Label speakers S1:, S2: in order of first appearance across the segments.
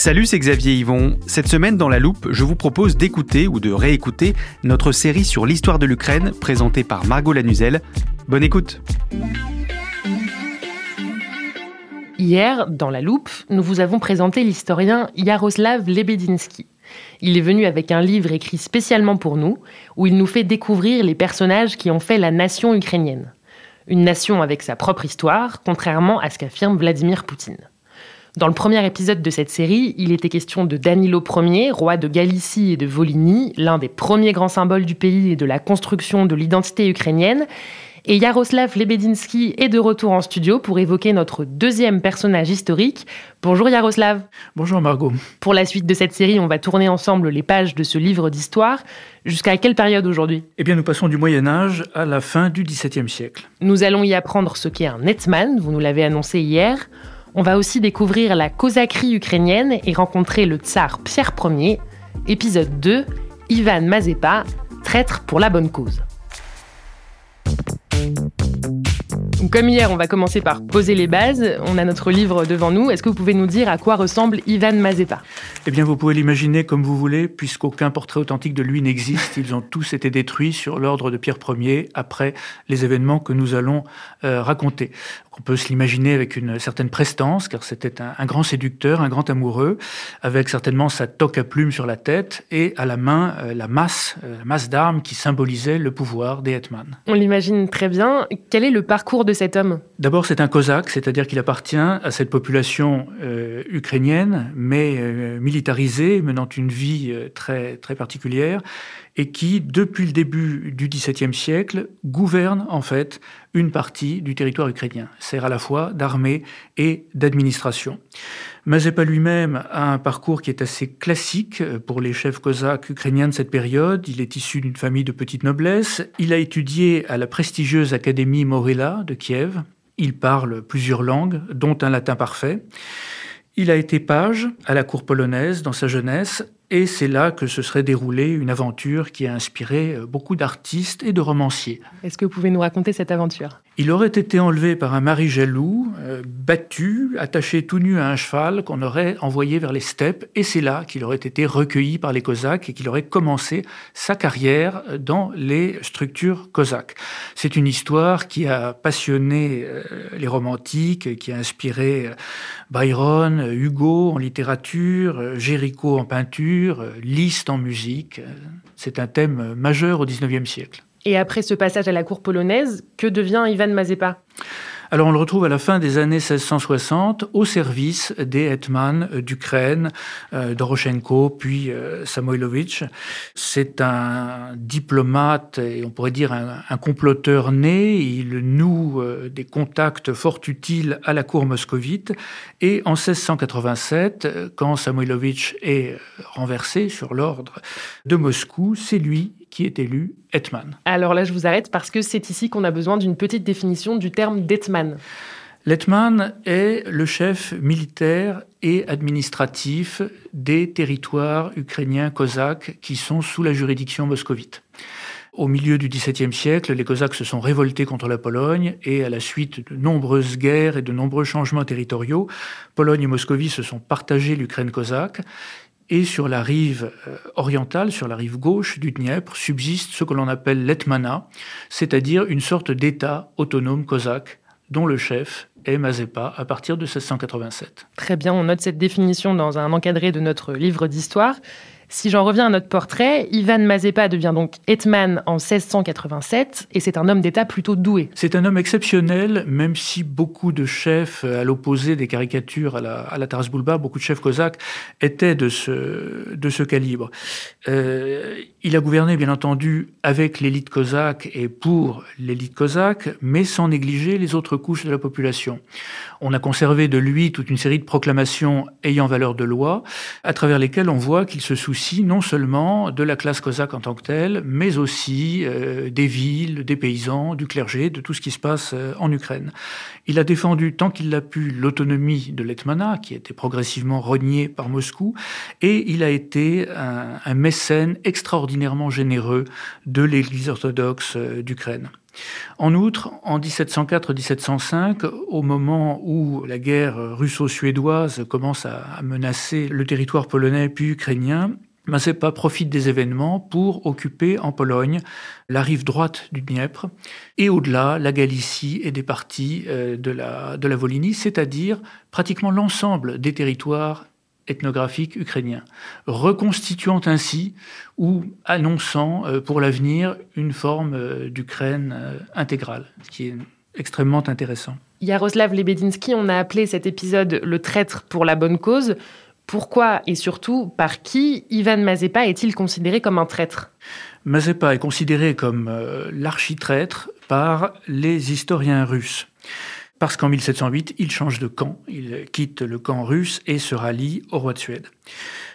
S1: Salut, c'est Xavier Yvon. Cette semaine dans la loupe, je vous propose d'écouter ou de réécouter notre série sur l'histoire de l'Ukraine présentée par Margot Lanuzel. Bonne écoute.
S2: Hier, dans la loupe, nous vous avons présenté l'historien Yaroslav Lebedinsky. Il est venu avec un livre écrit spécialement pour nous, où il nous fait découvrir les personnages qui ont fait la nation ukrainienne. Une nation avec sa propre histoire, contrairement à ce qu'affirme Vladimir Poutine. Dans le premier épisode de cette série, il était question de Danilo Ier, roi de Galicie et de Volhynie, l'un des premiers grands symboles du pays et de la construction de l'identité ukrainienne. Et Yaroslav Lebedinsky est de retour en studio pour évoquer notre deuxième personnage historique. Bonjour Yaroslav.
S3: Bonjour Margot.
S2: Pour la suite de cette série, on va tourner ensemble les pages de ce livre d'histoire. Jusqu'à quelle période aujourd'hui?
S3: Eh bien, nous passons du Moyen Âge à la fin du XVIIe siècle.
S2: Nous allons y apprendre ce qu'est un hetman, vous nous l'avez annoncé hier. On va aussi découvrir la cosacrie ukrainienne et rencontrer le tsar Pierre Ier. Épisode 2, Ivan Mazepa, traître pour la bonne cause. Comme hier, on va commencer par poser les bases. On a notre livre devant nous. Est-ce que vous pouvez nous dire à quoi ressemble Ivan Mazepa?
S3: Eh bien, vous pouvez l'imaginer comme vous voulez, puisqu'aucun portrait authentique de lui n'existe. Ils ont tous été détruits sur l'ordre de Pierre Ier après les événements que nous allons euh, raconter. On peut se l'imaginer avec une certaine prestance, car c'était un, un, grand séducteur, un grand amoureux, avec certainement sa toque à plumes sur la tête et à la main euh, la masse, euh, la masse d'armes qui symbolisait le pouvoir des hetman.
S2: On l'imagine très bien. Quel est le parcours de cet homme?
S3: D'abord, c'est un cosaque, c'est-à-dire qu'il appartient à cette population euh, ukrainienne, mais militarisée, menant une vie très, très particulière, et qui, depuis le début du XVIIe siècle, gouverne en fait une partie du territoire ukrainien, sert à la fois d'armée et d'administration. Mazepa lui-même a un parcours qui est assez classique pour les chefs cosaques ukrainiens de cette période. Il est issu d'une famille de petite noblesse. Il a étudié à la prestigieuse Académie Morella de Kiev. Il parle plusieurs langues, dont un latin parfait. Il a été page à la cour polonaise dans sa jeunesse et c'est là que se serait déroulée une aventure qui a inspiré beaucoup d'artistes et de romanciers.
S2: Est-ce que vous pouvez nous raconter cette aventure?
S3: Il aurait été enlevé par un mari jaloux, euh, battu, attaché tout nu à un cheval qu'on aurait envoyé vers les steppes, et c'est là qu'il aurait été recueilli par les Cosaques et qu'il aurait commencé sa carrière dans les structures cosaques. C'est une histoire qui a passionné euh, les romantiques, qui a inspiré euh, Byron, Hugo en littérature, Géricault en peinture, Liszt en musique. C'est un thème majeur au XIXe siècle.
S2: Et après ce passage à la cour polonaise, que devient Ivan Mazepa?
S3: Alors on le retrouve à la fin des années 1660 au service des hetman d'Ukraine, euh, Doroshenko, puis euh, Samoilovitch. C'est un diplomate et on pourrait dire un, un comploteur né. Il noue euh, des contacts fort utiles à la cour moscovite. Et en 1687, quand Samoilovitch est renversé sur l'ordre de Moscou, c'est lui qui est élu hetman.
S2: Alors là, je vous arrête parce que c'est ici qu'on a besoin d'une petite définition du terme d'hetman.
S3: L'hetman est le chef militaire et administratif des territoires ukrainiens cosaques qui sont sous la juridiction moscovite. Au milieu du XVIIe siècle, les Cosaques se sont révoltés contre la Pologne et à la suite de nombreuses guerres et de nombreux changements territoriaux, Pologne et Moscovie se sont partagés l'Ukraine cosaque et sur la rive orientale, sur la rive gauche du Dniepr, subsiste ce que l'on appelle l'Etmana, c'est-à-dire une sorte d'État autonome cosaque dont le chef est Mazepa à partir de 1687.
S2: Très bien, on note cette définition dans un encadré de notre livre d'histoire. Si j'en reviens à notre portrait, Ivan Mazepa devient donc hetman en 1687 et c'est un homme d'État plutôt doué.
S3: C'est un homme exceptionnel, même si beaucoup de chefs, à l'opposé des caricatures à la, à Taras Bulba, beaucoup de chefs cosaques étaient de ce, de ce calibre. Euh, il a gouverné, bien entendu, avec l'élite cosaque et pour l'élite cosaque, mais sans négliger les autres couches de la population. On a conservé de lui toute une série de proclamations ayant valeur de loi, à travers lesquelles on voit qu'il se soucie non seulement de la classe cosaque en tant que telle, mais aussi euh, des villes, des paysans, du clergé, de tout ce qui se passe euh, en Ukraine. Il a défendu tant qu'il l'a pu l'autonomie de l'Etmana, qui était progressivement reniée par Moscou, et il a été un, mécène extraordinairement généreux de l'Église orthodoxe euh, d'Ukraine. En outre, en 1704-1705, au moment où la guerre russo-suédoise commence à menacer le territoire polonais puis ukrainien, Mazepa profite des événements pour occuper en Pologne la rive droite du Dniepr et au-delà la Galicie et des parties euh, de la, de Volhynie, c'est-à-dire pratiquement l'ensemble des territoires ethnographiques ukrainiens, reconstituant ainsi ou annonçant euh, pour l'avenir une forme euh, d'Ukraine intégrale, ce qui est extrêmement intéressant.
S2: Yaroslav Lebedinsky, on a appelé cet épisode le traître pour la bonne cause. Pourquoi et surtout par qui Ivan Mazepa est-il considéré comme un traître?
S3: Mazepa est considéré comme euh, l'architraître par les historiens russes. Parce qu'en 1708, il change de camp, il quitte le camp russe et se rallie au roi de Suède.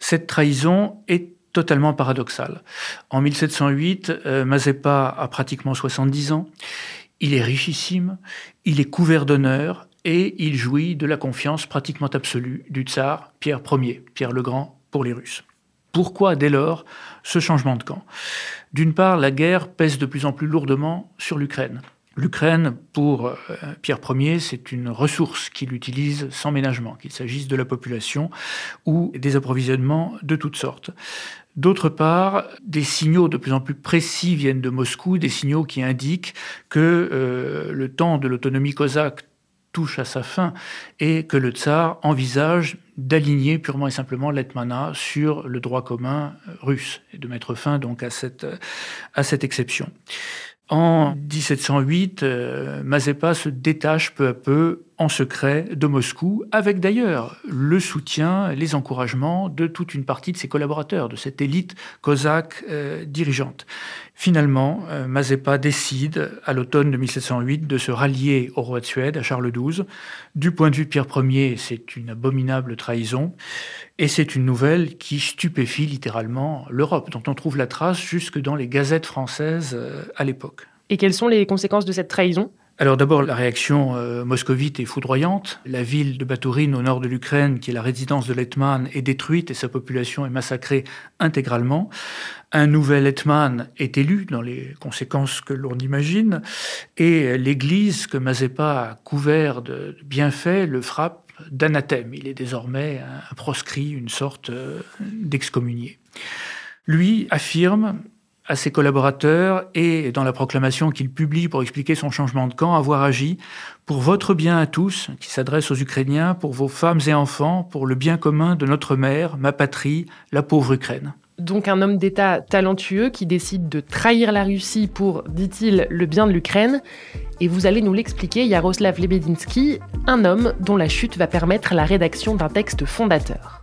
S3: Cette trahison est totalement paradoxale. En 1708, euh, Mazepa a pratiquement 70 ans, il est richissime, il est couvert d'honneur, et il jouit de la confiance pratiquement absolue du tsar Pierre Ier, Pierre le Grand pour les Russes. Pourquoi dès lors ce changement de camp? D'une part, la guerre pèse de plus en plus lourdement sur l'Ukraine. L'Ukraine, pour euh, Pierre Ier, c'est une ressource qu'il utilise sans ménagement, qu'il s'agisse de la population ou des approvisionnements de toutes sortes. D'autre part, des signaux de plus en plus précis viennent de Moscou, des signaux qui indiquent que euh, le temps de l'autonomie cosaque touche à sa fin et que le tsar envisage d'aligner purement et simplement l'Etmana sur le droit commun russe et de mettre fin donc à cette, à cette exception. En 1708, euh, Mazepa se détache peu à peu en secret de Moscou, avec d'ailleurs le soutien, les encouragements de toute une partie de ses collaborateurs, de cette élite cosaque euh, dirigeante. Finalement, euh, Mazepa décide, à l'automne de 1708, de se rallier au roi de Suède, à Charles XII. Du point de vue de Pierre Ier, c'est une abominable trahison, et c'est une nouvelle qui stupéfie littéralement l'Europe, dont on trouve la trace jusque dans les gazettes françaises euh, à l'époque.
S2: Et quelles sont les conséquences de cette trahison?
S3: Alors d'abord, la réaction euh, moscovite est foudroyante. La ville de Batourine, au nord de l'Ukraine, qui est la résidence de l'Hetman, est détruite et sa population est massacrée intégralement. Un nouvel Hetman est élu, dans les conséquences que l'on imagine, et l'Église que Mazepa a couvert de bienfaits le frappe d'anathème. Il est désormais un proscrit, une sorte euh, d'excommunié. Lui affirme à ses collaborateurs et dans la proclamation qu'il publie pour expliquer son changement de camp, avoir agi pour votre bien à tous, qui s'adresse aux Ukrainiens, pour vos femmes et enfants, pour le bien commun de notre mère, ma patrie, la pauvre Ukraine.
S2: Donc un homme d'État talentueux qui décide de trahir la Russie pour, dit-il, le bien de l'Ukraine. Et vous allez nous l'expliquer, Yaroslav Lebedinsky, un homme dont la chute va permettre la rédaction d'un texte fondateur.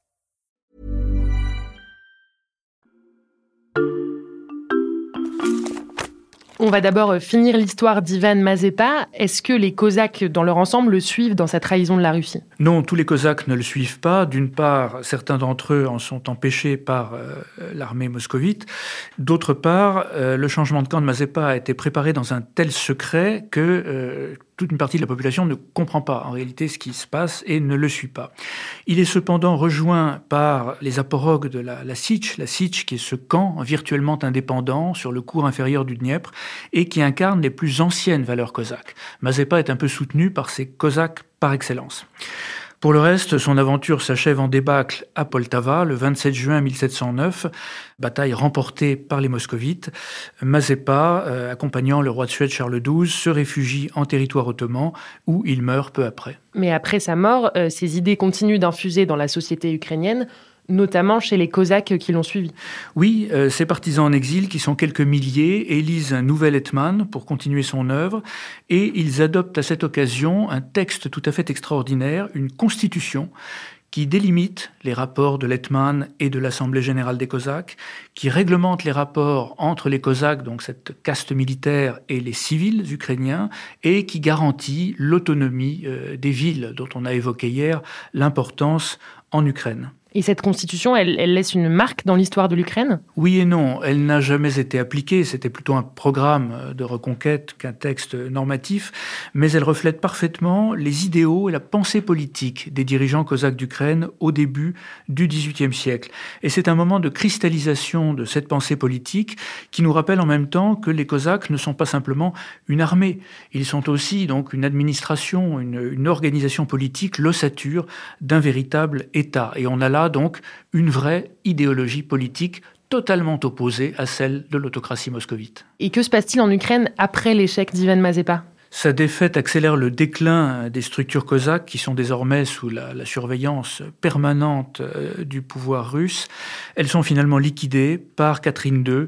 S2: On va d'abord euh, finir l'histoire d'Ivan Mazepa. Est-ce que les Cosaques, dans leur ensemble, le suivent dans sa trahison de la Russie?
S3: Non, tous les Cosaques ne le suivent pas. D'une part, certains d'entre eux en sont empêchés par euh, l'armée moscovite. D'autre part, euh, le changement de camp de Mazepa a été préparé dans un tel secret que toute une partie de la population ne comprend pas en réalité ce qui se passe et ne le suit pas. Il est cependant rejoint par les aporogues de la, la Sich, la Sich qui est ce camp virtuellement indépendant sur le cours inférieur du Dniepr et qui incarne les plus anciennes valeurs cosaques. Mazepa est un peu soutenu par ces cosaques par excellence. Pour le reste, son aventure s'achève en débâcle à Poltava le 27 juin 1709, bataille remportée par les moscovites. Mazepa, euh, accompagnant le roi de Suède Charles XII, se réfugie en territoire ottoman où il meurt peu après.
S2: Mais après sa mort, euh, ses idées continuent d'infuser dans la société ukrainienne notamment chez les Cosaques qui l'ont suivi.
S3: Oui, euh, ces partisans en exil, qui sont quelques milliers, élisent un nouvel Hetman pour continuer son œuvre, et ils adoptent à cette occasion un texte tout à fait extraordinaire, une constitution qui délimite les rapports de l'Hetman et de l'Assemblée générale des Cosaques, qui réglemente les rapports entre les Cosaques, donc cette caste militaire, et les civils ukrainiens, et qui garantit l'autonomie euh, des villes dont on a évoqué hier l'importance en Ukraine.
S2: Et cette constitution, elle, laisse une marque dans l'histoire de l'Ukraine?
S3: Oui et non. Elle n'a jamais été appliquée. C'était plutôt un programme de reconquête qu'un texte normatif. Mais elle reflète parfaitement les idéaux et la pensée politique des dirigeants cosaques d'Ukraine au début du XVIIIe siècle. Et c'est un moment de cristallisation de cette pensée politique qui nous rappelle en même temps que les cosaques ne sont pas simplement une armée. Ils sont aussi donc une administration, une, une organisation politique, l'ossature d'un véritable État. Et on a là donc une vraie idéologie politique totalement opposée à celle de l'autocratie moscovite.
S2: Et que se passe-t-il en Ukraine après l'échec d'Ivan Mazepa
S3: sa défaite accélère le déclin des structures cosaques qui sont désormais sous la, la surveillance permanente euh, du pouvoir russe. Elles sont finalement liquidées par Catherine II,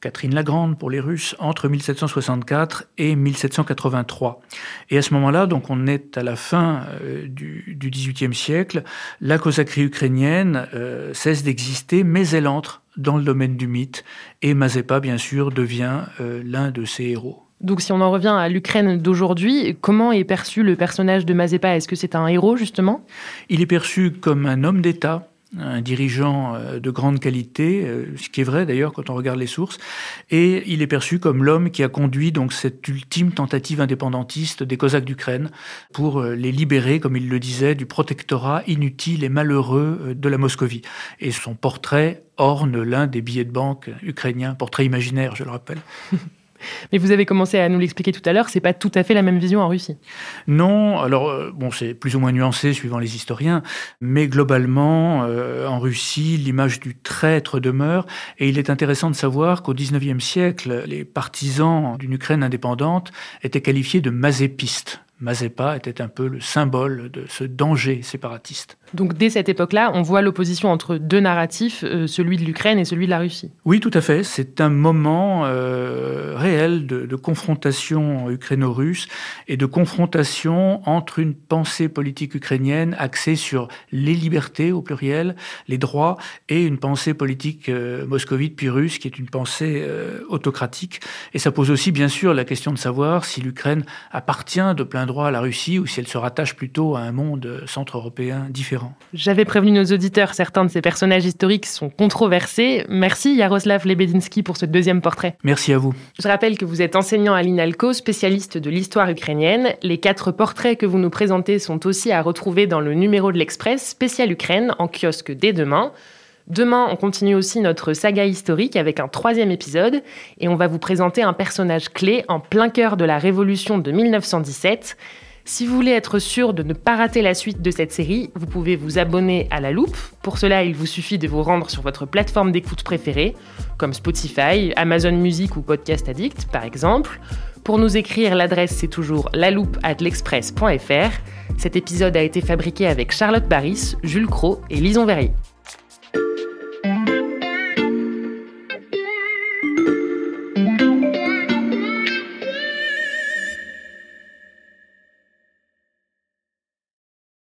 S3: Catherine la Grande pour les Russes, entre 1764 et 1783. Et à ce moment-là, donc on est à la fin euh, du, XVIIIe siècle, la cosacrie ukrainienne euh, cesse d'exister, mais elle entre dans le domaine du mythe, et Mazepa, bien sûr, devient l'un de ses héros.
S2: Donc si on en revient à l'Ukraine d'aujourd'hui, comment est perçu le personnage de Mazepa Est-ce que c'est un héros, justement?
S3: Il est perçu comme un homme d'État, un dirigeant euh, de grande qualité, euh, ce qui est vrai d'ailleurs quand on regarde les sources, et il est perçu comme l'homme qui a conduit donc cette ultime tentative indépendantiste des Cosaques d'Ukraine pour euh, les libérer, comme il le disait, du protectorat inutile et malheureux de la Moscovie. Et son portrait orne l'un des billets de banque ukrainiens, portrait imaginaire, je le rappelle.
S2: Mais vous avez commencé à nous l'expliquer tout à l'heure, c'est pas tout à fait la même vision en Russie.
S3: Non, alors euh, bon, c'est plus ou moins nuancé suivant les historiens, mais globalement, euh, en Russie, l'image du traître demeure, et il est intéressant de savoir qu'au XIXe siècle, les partisans d'une Ukraine indépendante étaient qualifiés de mazépistes. Mazepa était un peu le symbole de ce danger séparatiste.
S2: Donc dès cette époque-là, on voit l'opposition entre deux narratifs, euh, celui de l'Ukraine et celui de la Russie.
S3: Oui, tout à fait. C'est un moment euh, réel de, confrontation ukraino-russe et de confrontation entre une pensée politique ukrainienne axée sur les libertés au pluriel, les droits, et une pensée politique euh, moscovite puis russe qui est une pensée autocratique. Et ça pose aussi bien sûr la question de savoir si l'Ukraine appartient de plein droit à la Russie ou si elle se rattache plutôt à un monde centre-européen différent.
S2: J'avais prévenu nos auditeurs, certains de ces personnages historiques sont controversés. Merci Yaroslav Lebedinsky pour ce deuxième portrait.
S3: Merci à vous.
S2: Je rappelle que vous êtes enseignant à l'INALCO, spécialiste de l'histoire ukrainienne. Les quatre portraits que vous nous présentez sont aussi à retrouver dans le numéro de l'Express spécial Ukraine en kiosque dès demain. Demain, on continue aussi notre saga historique avec un troisième épisode et on va vous présenter un personnage clé en plein cœur de la révolution de 1917. Si vous voulez être sûr de ne pas rater la suite de cette série, vous pouvez vous abonner à la loupe. Pour cela, il vous suffit de vous rendre sur votre plateforme d'écoute préférée, comme Spotify, Amazon Music ou Podcast Addict par exemple. Pour nous écrire, l'adresse c'est toujours l'express.fr. Cet épisode a été fabriqué avec Charlotte Baris, Jules Cro et Lison Verrier.